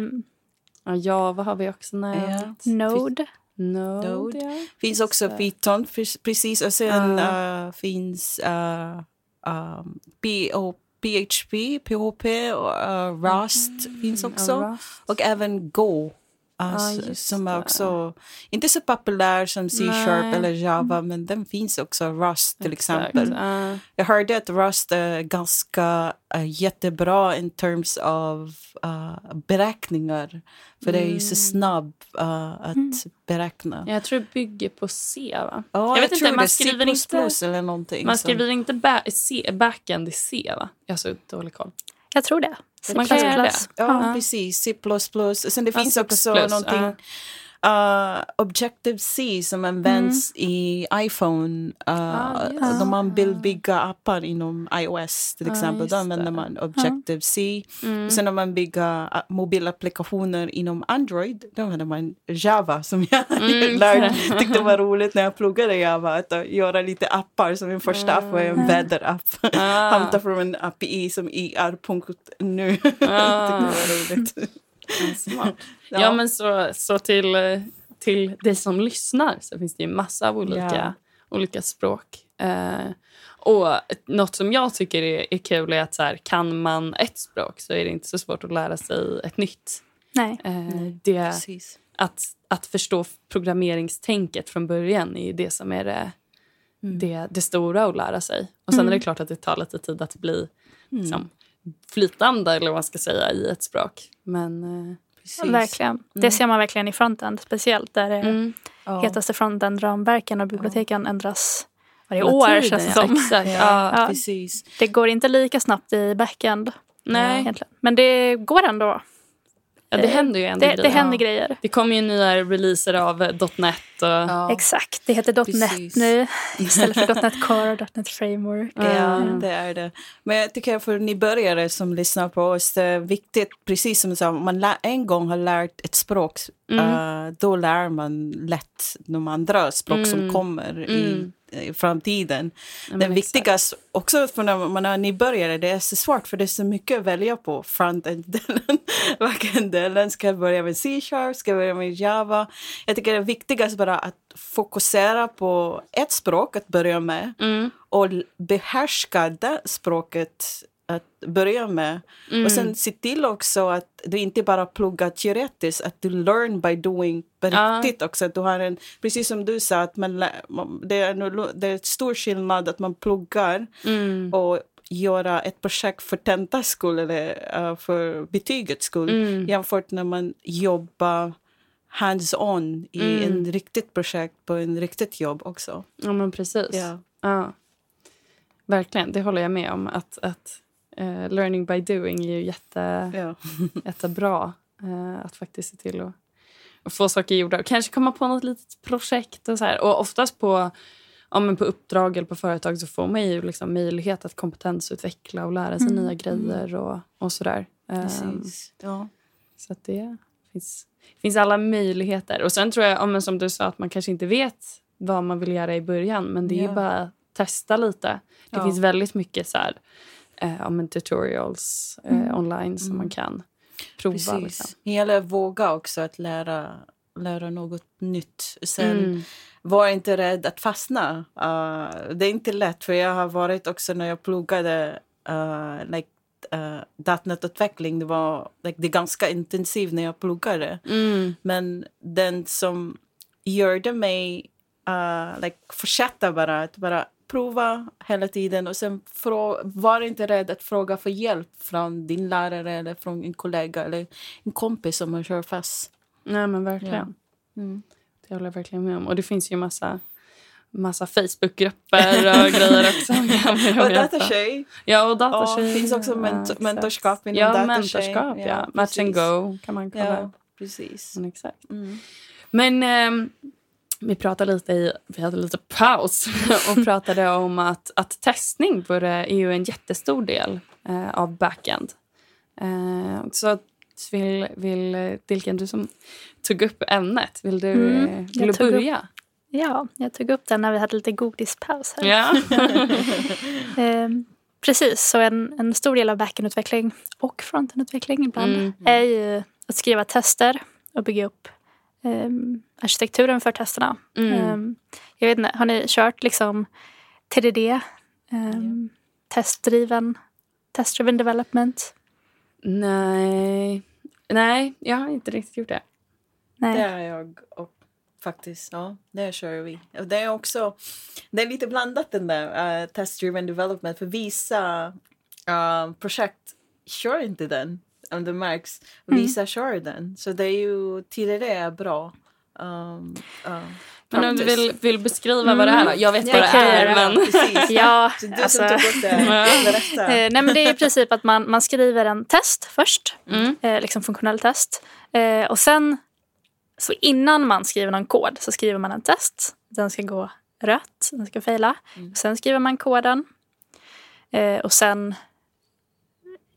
um, ja, Java har vi också nämnt. Ja. Node. Node, Node. Ja. Finns också Python, precis. Och sen uh. Uh, finns uh, um, PHP, PHP och uh, Rust mm. finns också. Rust. Och även Go. Alltså, ah, som är också inte så populär som C-sharp eller Java, mm. men den finns också. Rust till Exakt. exempel. Uh. Jag hörde att Rust är ganska uh, jättebra in terms of uh, beräkningar. För mm. det är ju så mm. snabb uh, att mm. beräkna. Jag tror det bygger på C, va? Ja, jag, jag vet inte, man skriver inte, eller någonting. Man skriver inte ba backend i C, va? Jag har så dålig koll. Jag tror det. C++. Man kan det. Ja, ja, precis. C++. Sen det finns också någonting... Uh, Objective-C som används mm. i iPhone. Uh, ah, yes. När man vill bygga appar inom iOS till exempel. Ah, då använder man Objective-C. Mm. Sen när man bygger uh, mobilapplikationer inom Android då använder man Java som jag mm. lärde, tyckte var roligt när jag pluggade Java. Att göra lite appar. Som min första app var en mm. väderapp. Ah. Hämta från en API som ir.nu. Ah. tyckte det var roligt. Smart. Ja. ja, men så, så till, till dig som lyssnar så finns det ju massa av olika, ja. olika språk. Eh, och något som jag tycker är, är kul är att så här, kan man ett språk så är det inte så svårt att lära sig ett nytt. Nej. Eh, det, att, att förstå programmeringstänket från början är det som är det, mm. det, det stora att lära sig. Och Sen mm. är det klart att det tar lite tid att bli mm. liksom, flytande eller vad man ska säga i ett språk. Men, eh, ja, verkligen. Mm. Det ser man verkligen i frontend speciellt där det mm. hetaste frontend-ramverken och biblioteken ändras varje år tiden, känns det som. Exakt. Ja, ja, precis. Det går inte lika snabbt i backend. Nej. Egentligen. Men det går ändå. Ja, det händer ju ändå det, grejer. Det händer grejer. Det kommer ju nya releaser av eh, .NET. Och... Ja. Exakt, det heter .NET nu istället för .NET Core och .NET Framework. Ja, mm. det är det. Men jag tycker för nybörjare som lyssnar på oss, det är viktigt, precis som du sa, om man en gång har lärt ett språk, mm. uh, då lär man lätt de andra språk mm. som kommer i mm i framtiden. Ja, Den viktigaste, också för när man är nybörjare, det är så svårt för det är så mycket att välja på. Frontend-delen, backend-delen. Ska jag börja med C-sharp? Ska jag börja med Java? Jag tycker det är viktigast bara att fokusera på ett språk att börja med mm. och behärska det språket att börja med. Mm. Och sen se till också att du inte bara pluggar teoretiskt, att du learn by doing på riktigt också. Att du har en, precis som du sa, att man, det, är, det är stor skillnad att man pluggar mm. och göra ett projekt för tentas skull eller uh, för betygets skull mm. jämfört när man jobbar hands-on i mm. en riktigt projekt på en riktigt jobb också. Ja, men precis. Ja. ja. Verkligen, det håller jag med om. Att, att uh, learning by doing är ju jätte, ja. jättebra. Uh, att faktiskt se till att få saker gjorda. Och kanske komma på något litet projekt. Och så här. Och oftast på, ja, men på uppdrag eller på företag så får man ju liksom möjlighet att kompetensutveckla och lära sig Mm. nya grejer och, och sådär. Ehm, Precis. Ja. så att det finns, finns alla möjligheter. Och sen tror jag, ja, men som du sa, att man kanske inte vet vad man vill göra i början. Men det är Ja. bara att testa lite. Det Ja. finns väldigt mycket så här, eh, ja, men tutorials eh, Mm. online som man kan prova. Precis. Liksom. Det gäller att våga också att lära, lära något nytt. Sen Mm. var inte rädd att fastna. Uh, det är inte lätt, för jag har varit också när jag pluggade uh, like, uh, .NET-utveckling. Det var like, det ganska intensivt när jag pluggade. Mm. Men den som gjorde mig uh, like, fortsätta bara att bara prova hela tiden och sen var inte rädd att fråga för hjälp från din lärare eller från en kollega eller en kompis som man kör fast. Nej, men verkligen. Mm. Det håller jag verkligen med om. Och det finns ju massa, massa Facebookgrupper och grejer också. Och datatjej. Ja, och Ja, datatjej. det finns också ment- mentorskap inom Ja, mentorskap. Ja. Ja, Match and go kan man kolla. Ja, precis. Men, exakt. Mm. Men ehm, vi pratade lite i, vi hade lite paus och pratade om att, att testning är ju en jättestor del eh, av backend. Eh, så vill, vill Dilken, du som tog upp ämnet, vill du, Mm, eh, vill du tog upp- börja? Ja, jag tog upp den när vi hade lite godispaus här. Ja. Ehm, precis, så en, en stor del av backendutveckling och frontendutveckling ibland Mm. är ju att skriva tester och bygga upp arkitekturen för testerna. Mm. Ehm, jag vet inte, har ni kört liksom TDD? Um, Testdriven, test-driven development? Nej. Nej, jag har inte riktigt gjort det. Nej. Det är jag och faktiskt. Ja, det kör vi. Och det är också det är lite blandat den där uh, test-driven development. För vissa uh, projekt kör inte den, om det märks. Vissa kör den. Så det är ju, är bra. Um, uh, Men om du vill, vill beskriva vad det är då? Jag vet vad det är, göra. men... Precis. Ja, Så du alltså, som tog upp det, berätta. eh, nej men det är i princip att man, man skriver en test först, Mm. eh, liksom funktionell test. Eh, och sen, så innan man skriver någon kod så skriver man en test. Den ska gå rött, den ska fejla. Sen skriver man koden. Eh, och sen,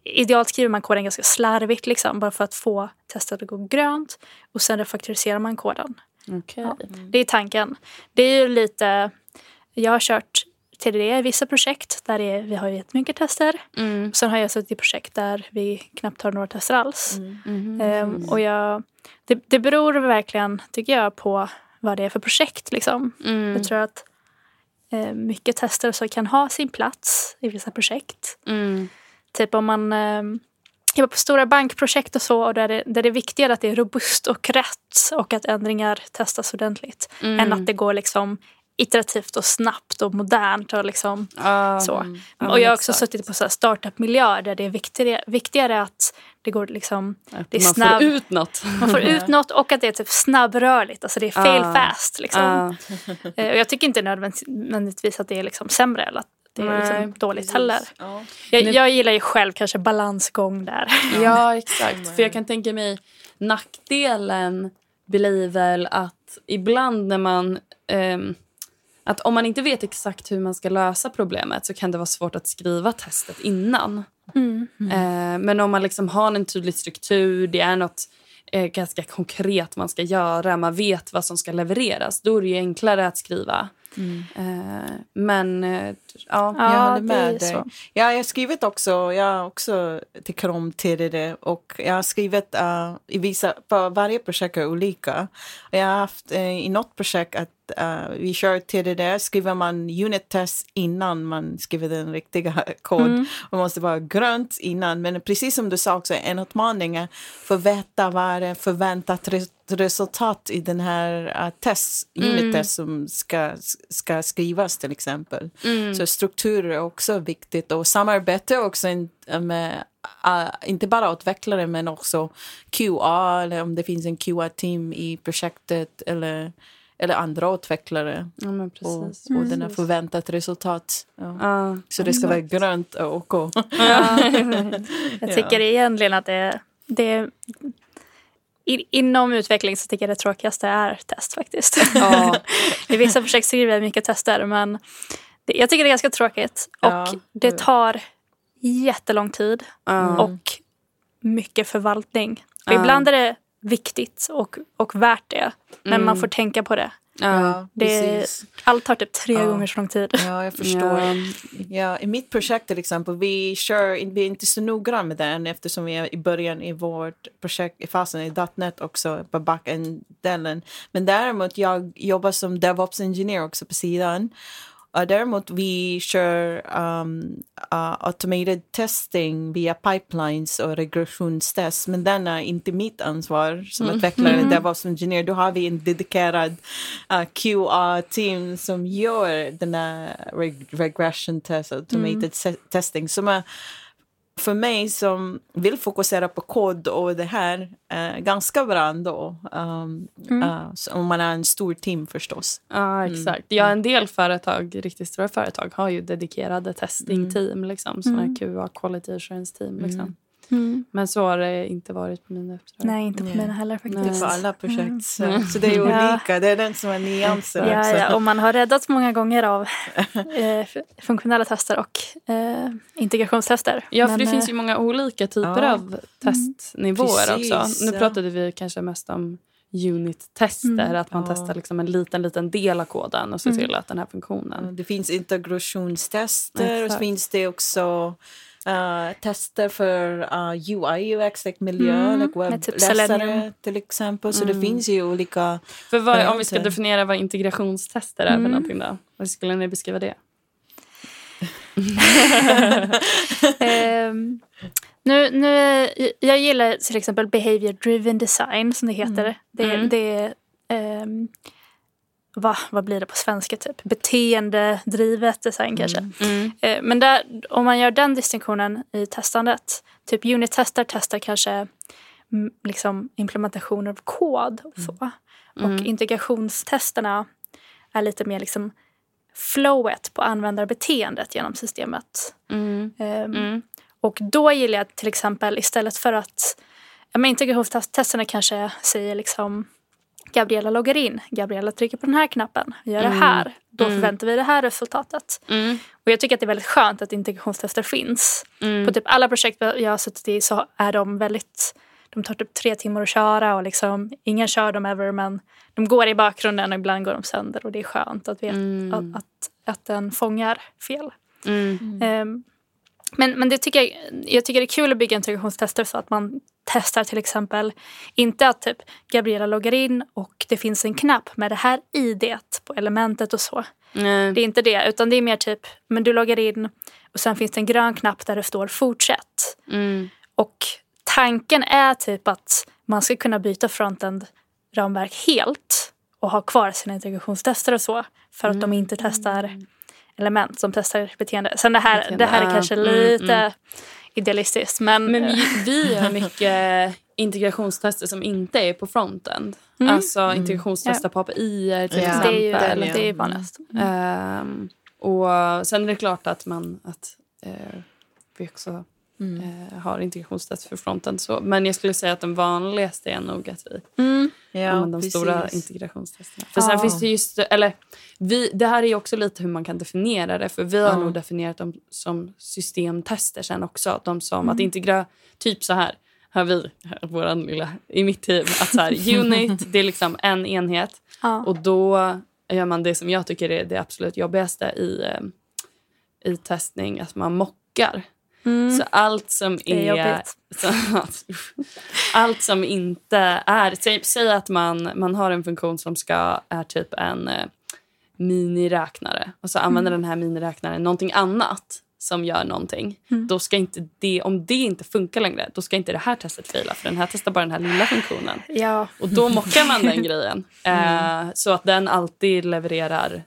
idealt skriver man koden ganska slarvigt liksom, bara för att få testet att gå grönt. Och sen refaktoriserar man koden. Okej. Ja, det är tanken. Det är ju lite... Jag har kört TDD i vissa projekt där det är, vi har jättemycket tester. Mm. Sen har jag suttit i projekt där vi knappt har några tester alls. Mhm. Ehm, och jag, det, det beror verkligen, tycker jag, på vad det är för projekt. Liksom. Mm. Jag tror att eh, mycket tester så kan ha sin plats i vissa projekt. Mm. Typ om man eh, jobbar på stora bankprojekt och så och där det, där det är viktigare att det är robust och rätt och att ändringar testas ordentligt Mm. än att det går liksom iterativt och snabbt och modernt och liksom Ja. så. Ja, och jag har också exakt. suttit på så startup-miljöer där det är viktigare, viktigare att det går liksom Att det är man snabb- får ut något. man får ut något och att det är typ snabbrörligt. Alltså det är fail Ah. fast. Liksom. Eh, Och jag tycker inte nödvändigtvis att det är liksom sämre eller att det är liksom dåligt Precis. heller. Ja. Jag, jag gillar ju själv kanske balansgång där. Ja, exakt. För jag kan tänka mig nackdelen blir väl att ibland när man... ehm, att om man inte vet exakt hur man ska lösa problemet så kan det vara svårt att skriva testet innan. Mm. Eh, men om man liksom har en tydlig struktur, det är något eh, ganska konkret man ska göra, man vet vad som ska levereras, då är det ju enklare att skriva. Eh, men eh, ja. Jag håller med dig. Ja, jag har skrivit också, jag har också tycker om TDD och jag har skrivit uh, i vissa, på varje projekt är olika. Jag har haft uh, i något projekt att uh, vi kör TDD, skriver man unit test innan man skriver den riktiga kod. Mm. Man måste vara grönt innan, men precis som du sa också, en utmaning är för veta vad är förväntat res resultat i den här uh, test, unit test som ska, ska skrivas till exempel. Mm. Så struktur är också viktigt och samarbete också med uh, inte bara utvecklare men också QA eller om det finns en QA-team i projektet eller, eller andra utvecklare. ja, Och, och den har förväntat resultat. Ja. Ja. Så det ska vara grönt och OK. Jag tycker egentligen att det, det inom utveckling så tycker jag det tråkigaste är test faktiskt. Ja. I vissa projekt skriver jag mycket tester men det, jag tycker det är ganska tråkigt. Ja. Och det tar jättelång tid Ja. och mycket förvaltning. Och Ja. Ibland är det viktigt och, och värt det. Men Mm. man får tänka på det. Ja. det precis. allt tar typ tre Ja. gånger så lång tid. Ja, jag förstår. Ja. Ja, I mitt projekt till exempel, vi, kör, vi är inte så noggranna med den eftersom vi är i början i vårt projekt i fasen i .NET också på backend-delen. Men däremot, jag jobbar som DevOps engineer också på sidan. Uh, däremot vi kör um, uh, automated testing via pipelines och regressionstest. Men den är inte mitt ansvar som utvecklare, DevOps engineer. Då har vi en dedikerad uh, QA-team som gör den här reg regression test, automated se- testing. Som är för mig som vill fokusera på kod och det här är ganska bra ändå. Um, uh, så om man är en stor team förstås. Ja, exakt. Ja, en del företag, riktigt stora företag har ju dedikerade testing-team. Liksom, såna här QA, quality assurance-team. Liksom. Mm. Men så har det inte varit på mina uppdrag. Nej, inte på Nej. mina heller Det är faktiskt. för alla projekt. Så, så det är Ja. olika. Det är den som är nyansen Ja, också. ja, och man har räddats många gånger av eh, funktionella tester och eh, integrationstester. Ja, för Men, det eh, finns ju många olika typer Ja. av testnivåer Precis, också. Nu ja. pratade vi kanske mest om unit-tester, Mm. att man Ja. testar liksom en liten, liten del av koden och ser Mm. till att den här funktionen... Det finns integrationstester och så Exakt. finns det också uh, tester för uh, UI, UX, like miljö, Mm, like typ webbläsare till exempel. Så det finns ju olika... För vad, om vi ska definiera vad integrationstester är för Mm. någonting då? Hur skulle ni beskriva det? Ehm, nu, nu, jag gillar till exempel behavior driven design som det heter. Det, Mm. det är, ehm, va, vad blir det på svenska? typ? Beteendedrivet design kanske. Mm. Eh, Men där, om man gör den distinktionen i testandet, typ unit-tester testar kanske mm, liksom implementationer av kod och så. Mm. Och integrationstesterna är lite mer liksom flowet på användarbeteendet genom systemet. Mm. Mm. Och då gillar jag till exempel istället för att ja, men integrationstesterna kanske säger liksom Gabriella loggar in, Gabriella trycker på den här knappen, gör det här. Då Mm. förväntar vi det här resultatet. Mm. Och jag tycker att det är väldigt skönt att integrationstester finns. Mm. På typ alla projekt jag har suttit i så är de väldigt de tar typ tre timmar att köra och liksom, ingen kör dem ever men de går i bakgrunden och ibland går de sönder och det är skönt att veta Mm. att, att, att den fångar fel. Mm. Ehm, men, men det tycker jag, jag tycker det är kul att bygga integrationstester så att man testar till exempel inte att typ Gabriella loggar in och det finns en knapp med det här idet på elementet och så. Nej. Det är inte det, utan det är mer typ, men du loggar in och sen finns det en grön knapp där det står fortsätt. Mm. Och tanken är typ att man ska kunna byta frontend-ramverk helt och ha kvar sina integrationstester och så för att de inte testar element som testar beteende. Sen det här, Beteende, det här är kanske Mm, lite mm. Idealistiskt men, Men vi, vi gör mycket integrationstester som inte är på frontend. Alltså integrationstester på API till Ja, det är exempel. ju ja. det är ju vanligast. Ehm, och sen är det klart att man att eh, vi också eh, har integrationstest för fronten. Så. Men jag skulle säga att den vanligaste är nog att vi Mm. Ja, de stora integrationstesterna. För sen Ja. finns det just, eller vi, det här är ju också lite hur man kan definiera det. För vi har Ja. nog definierat dem som systemtester sen också. De som att integra, typ så här har vi, våran lilla, i mitt team, att så här, unit, det är liksom en enhet. Ja. Och då gör man det som jag tycker är det absolut jobbigaste i, eh, i testning, att man mockar. Mm. Så allt som Det är är... allt som inte är... Säg, säg att man, man har en funktion som ska är typ en eh, miniräknare och så använder Mm. den här miniräknaren någonting annat som gör någonting. Mm. Då ska inte det, om det inte funkar längre, då ska inte det här testet faila för den här testar bara den här lilla funktionen. Ja. Och då mockar man den grejen. Mm. Eh, så att den alltid levererar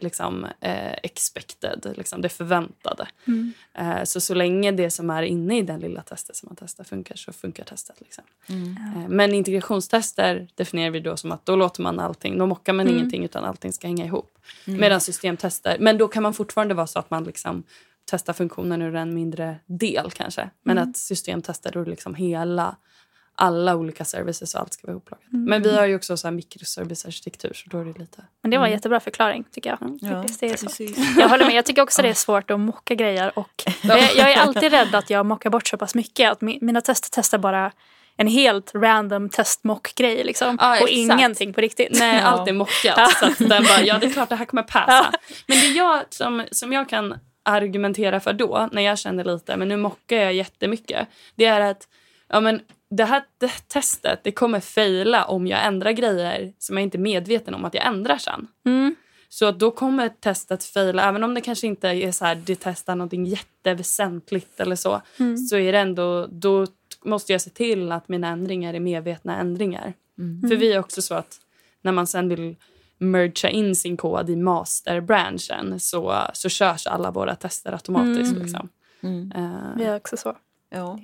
liksom, eh, expected, liksom det förväntade. Mm. Eh, så så länge det som är inne i den lilla testet som man testar funkar så funkar testet. Liksom. Eh, men integrationstester definierar vi då som att då låter man allting, då mockar man Mm. ingenting utan allting ska hänga ihop. Medan systemtester, men då kan man fortfarande vara så att man liksom testar funktionen ur en mindre del kanske. Men Mm. att systemtester ur liksom hela alla olika services och allt ska vara ihoploggat. Men vi har ju också så här mikroservicearkitektur så då är det lite... Men det var en jättebra förklaring tycker jag. Mm. Ja, det är så. precis. Jag håller med. Jag tycker också det är svårt att mocka grejer. Och jag, jag är alltid rädd att jag mockar bort så pass mycket. Att mi- mina tester testar bara en helt random testmock-grej. Liksom. Ja, och ingenting på riktigt. Nej, Ja. allt är mockat. Så att den bara, ja det är klart det här kommer passa. Men det jag, som, som jag kan argumentera för då, när jag känner lite, men nu mockar jag jättemycket. Det är att ja, men det här det, testet det kommer faila om jag ändrar grejer som jag inte är medveten om att jag ändrar sen. Mm. Så att då kommer testet faila, även om det kanske inte är så här, det testar någonting jätteväsentligt eller så. Mm. Så är det ändå, då måste jag se till att mina ändringar är medvetna ändringar. För vi är också så att när man sen vill mergea in sin kod i masterbranschen så, så körs alla våra tester automatiskt. Mm. Liksom. Mm. Eh, Vi är också så. Ja.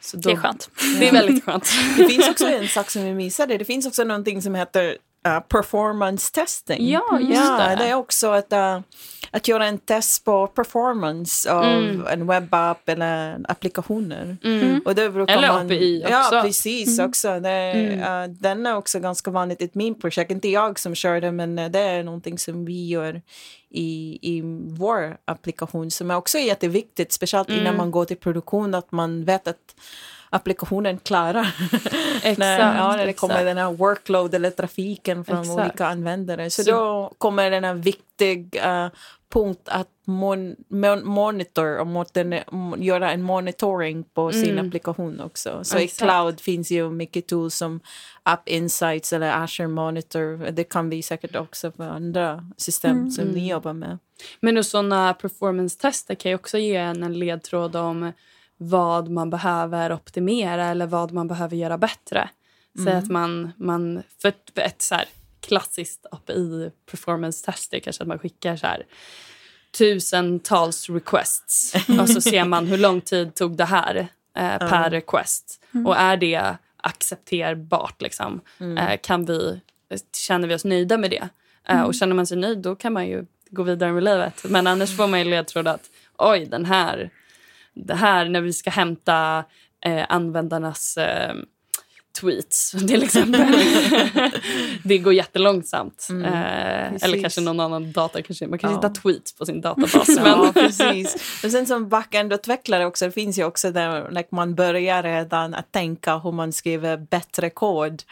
så då, Det är skönt. Det är väldigt skönt. Det finns också en sak som vi missade. Det finns också någonting som heter uh, performance testing. Ja, just ja, det. det är också att, uh, att göra en test på performance av Mm. en webbapp eller applikationer. Mm. Och det brukar Eller man, API Ja, också. precis. också. Det, uh, den är också ganska vanligt i min projekt. Inte jag som kör det, men det är någonting som vi gör i, i vår applikation som är också jätteviktigt, speciellt innan Mm. man går till produktion, att man vet att applikationen klarar. Exakt. när, ja, när det exakt. kommer den här workload eller trafiken från Exakt. olika användare. Så, Så- då kommer den här viktig eh, punkt att mon, mon, monitor och moten, m- göra en monitoring på sin Mm. applikation också. Så i Exakt. cloud finns ju mycket tools som App Insights eller Azure Monitor. Det kan vi säkert också för andra system som Mm. ni jobbar med. Men såna performance-tester kan ju också ge en en ledtråd om vad man behöver optimera eller vad man behöver göra bättre. Så att man, man för ett, så här klassiskt API performance test är kanske att man skickar så här tusentals requests och så ser man hur lång tid tog det här eh, per request. Och är det accepterbart liksom? Eh, kan vi, känner vi oss nöjda med det? Eh, och känner man sig nöjd då kan man ju gå vidare med livet. Men annars får man ju ledtråd att oj den här, det här när vi ska hämta eh, användarnas eh, tweets till exempel. det går jättelångsamt. eh, eller kanske någon annan data. Kanske, man kanske Ja. har tweets på sin databas. men, Ja, precis. Och sen som backend-utvecklare också, det finns ju också där like, man börjar redan att tänka hur man skriver bättre kod.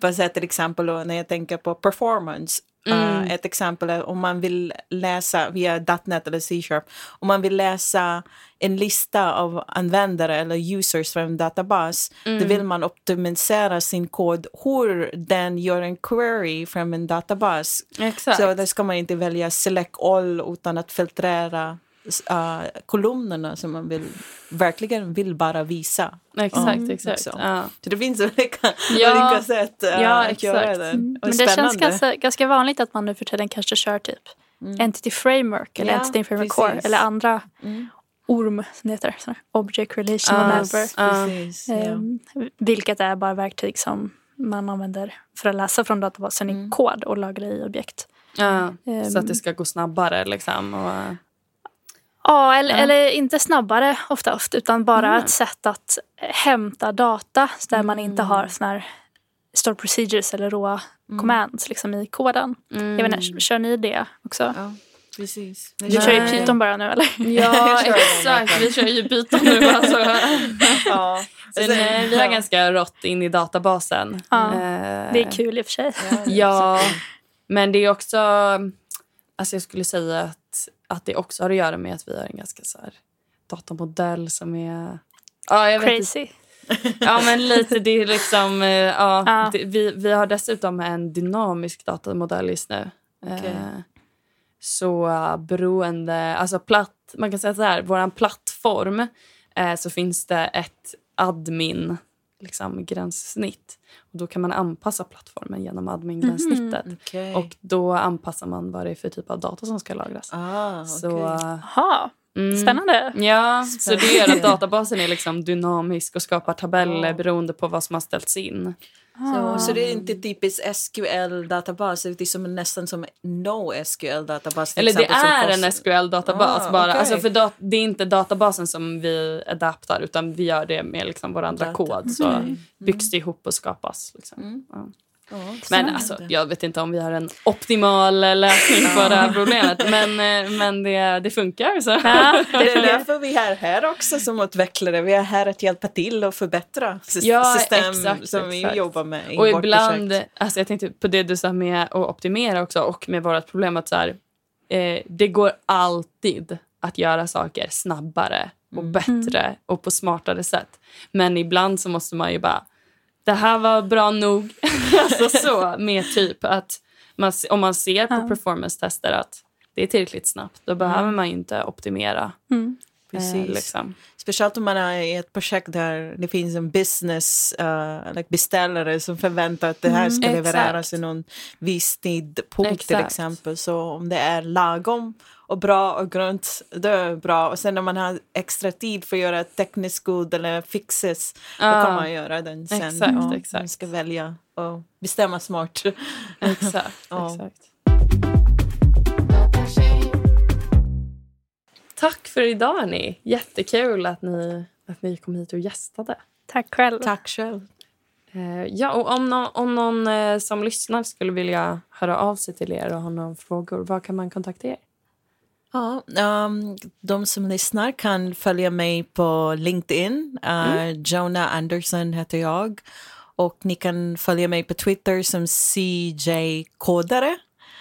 För att till exempel när jag tänker på performance. Uh, ett exempel är om man vill läsa via .NET eller C-sharp. Om man vill läsa en lista av användare eller users från en databas. Då vill man optimisera sin kod hur den gör en query från en databas. Exakt. Så där ska man inte välja select all utan att filtrera uh, kolumnerna som man vill, verkligen vill bara visa. Exakt, Ja, exakt. också. Ja. Så det finns olika, Ja, olika sätt uh, ja, att göra det. Mm. Men det känns ganska, ganska vanligt att man nu för tiden kanske kör typ Entity Framework eller Ja, Entity Framework precis. Core eller andra Mm. ORM som det heter. Object Relational Ah, Mapper. Ja. Precis, ja. Ehm, Vilket är bara verktyg som man använder för att läsa från databasen i kod och lagra i objekt. Ja, så Ehm. att det ska gå snabbare. Liksom, och, Ja, eller, Ja. eller inte snabbare oftast utan bara Mm. ett sätt att hämta data där man inte har såna här store procedures eller råa commands liksom, i koden. mm. Jag inte, kör ni det också? Ja, precis. Du kör ju. Python bara nu eller? Ja, exakt. Vi kör ju Python nu. Alltså. ja. Så nej, vi har ganska rått in i databasen. Ja, Eh, Det är kul i och för sig. Ja, men det är också... Alltså jag skulle säga att, att det också har att göra med att vi har en ganska så här datamodell som är... Ja, jag vet. Crazy. Ja, men lite. Det är liksom... eh, Ja, Ja. Det, vi, vi har dessutom en dynamisk datamodell just nu. Okej. Eh, så beroende... Alltså platt, man kan säga så här, vår plattform eh, så finns det ett admin liksom, gränssnitt. Och då kan man anpassa plattformen genom admin-gränssnittet. Okej. Och då anpassar man vad det är för typ av data som ska lagras. ah, Så, okej. Mm. Spännande. Ja, så det gör att Spännande. databasen är liksom dynamisk och skapar tabeller beroende på vad som har ställts in. Så, så det är inte typiskt SQL-databas, det är som, nästan som NoSQL-databas. Eller det är en SQL-databas Ah, bara. okej. Alltså för dat- det är inte databasen som vi adaptar utan vi gör det med liksom vår andra Data. kod. Så Mm. byggs det ihop och skapas. Liksom. Mm. Ja. Ja, Men alltså, jag vet inte om vi har en optimal lösning på det här problemet. Men, eh, men det, det funkar. Så. Ja, Det är därför vi är här också som utvecklare. Vi är här att hjälpa till och förbättra Ja, system exakt, som vi exakt. jobbar med i Och vårt ibland, projekt. alltså jag tänkte på det du sa med att optimera också och med vårt problem att så här, eh, det går alltid att göra saker snabbare och Mm. bättre och på smartare sätt. Men ibland så måste man ju bara, det här var bra nog. alltså så, med typ att man, om man ser på Ja. performance-tester att det är tillräckligt snabbt, då behöver man ju inte optimera. Mm. Eh, Precis. liksom. Speciellt om man är i ett projekt där det finns en business uh, like beställare som förväntar att det här ska Mm, levereras i någon viss tidpunkt till Exakt. exempel. Så om det är lagom och bra och grunt, då är det bra. Och sen när man har extra tid för att göra teknisk god eller fixes, då Ja. kan man göra den sen. Exakt, Ja, exakt. Man ska välja och bestämma smart. Exakt. Ja. exakt. Tack för idag, hörni. Jättekul att ni, att ni kom hit och gästade. Tack själv. Tack själv. Eh, ja, och om, nå- om någon eh, som lyssnar skulle vilja höra av sig till er och ha några frågor, var kan man kontakta er? Ja, ehm, de som lyssnar kan följa mig på LinkedIn. Uh, Jonah Anderson heter jag. Och ni kan följa mig på Twitter som CJ-kodare.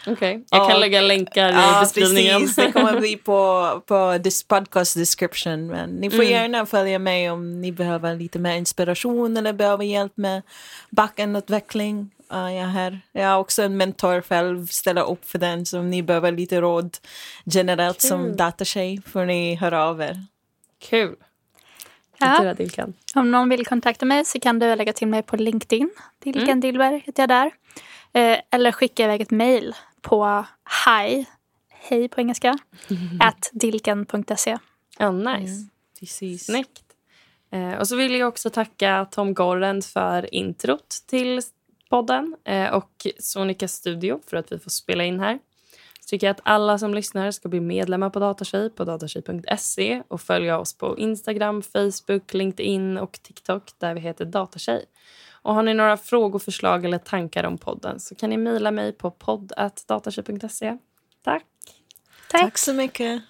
Okej, jag kan Ja. lägga länkar i Ja, beskrivningen. precis. Det kommer bli på, på this podcast description. Men ni får Mm. gärna följa mig om ni behöver lite mer inspiration eller behöver hjälp med backend-utveckling. Ja, jag är här. Jag är också en mentor själv, ställer upp för den. Så om ni behöver lite råd generellt som Kul. datatjej får ni höra av er. Kul. Ja. Dilkan. Om någon vill kontakta mig så kan du lägga till mig på LinkedIn. Dilken Mm. Dillberg heter jag där. Eh, eller skicka iväg ett mejl på hi, hej på engelska, at dilken.se. Ja, nice. Mm. Precis. Snyggt. Eh, och så vill jag också tacka Tom Gorrend för introt till podden eh, och Sonica Studio för att vi får spela in här. Så tycker jag att alla som lyssnar ska bli medlemmar på Datatjej på datatjej.se och följa oss på Instagram, Facebook, LinkedIn och TikTok där vi heter Datatjej. Och har ni några frågor, förslag eller tankar om podden så kan ni mejla mig på podd.datatjej.se. Tack! Tack. Tack så mycket.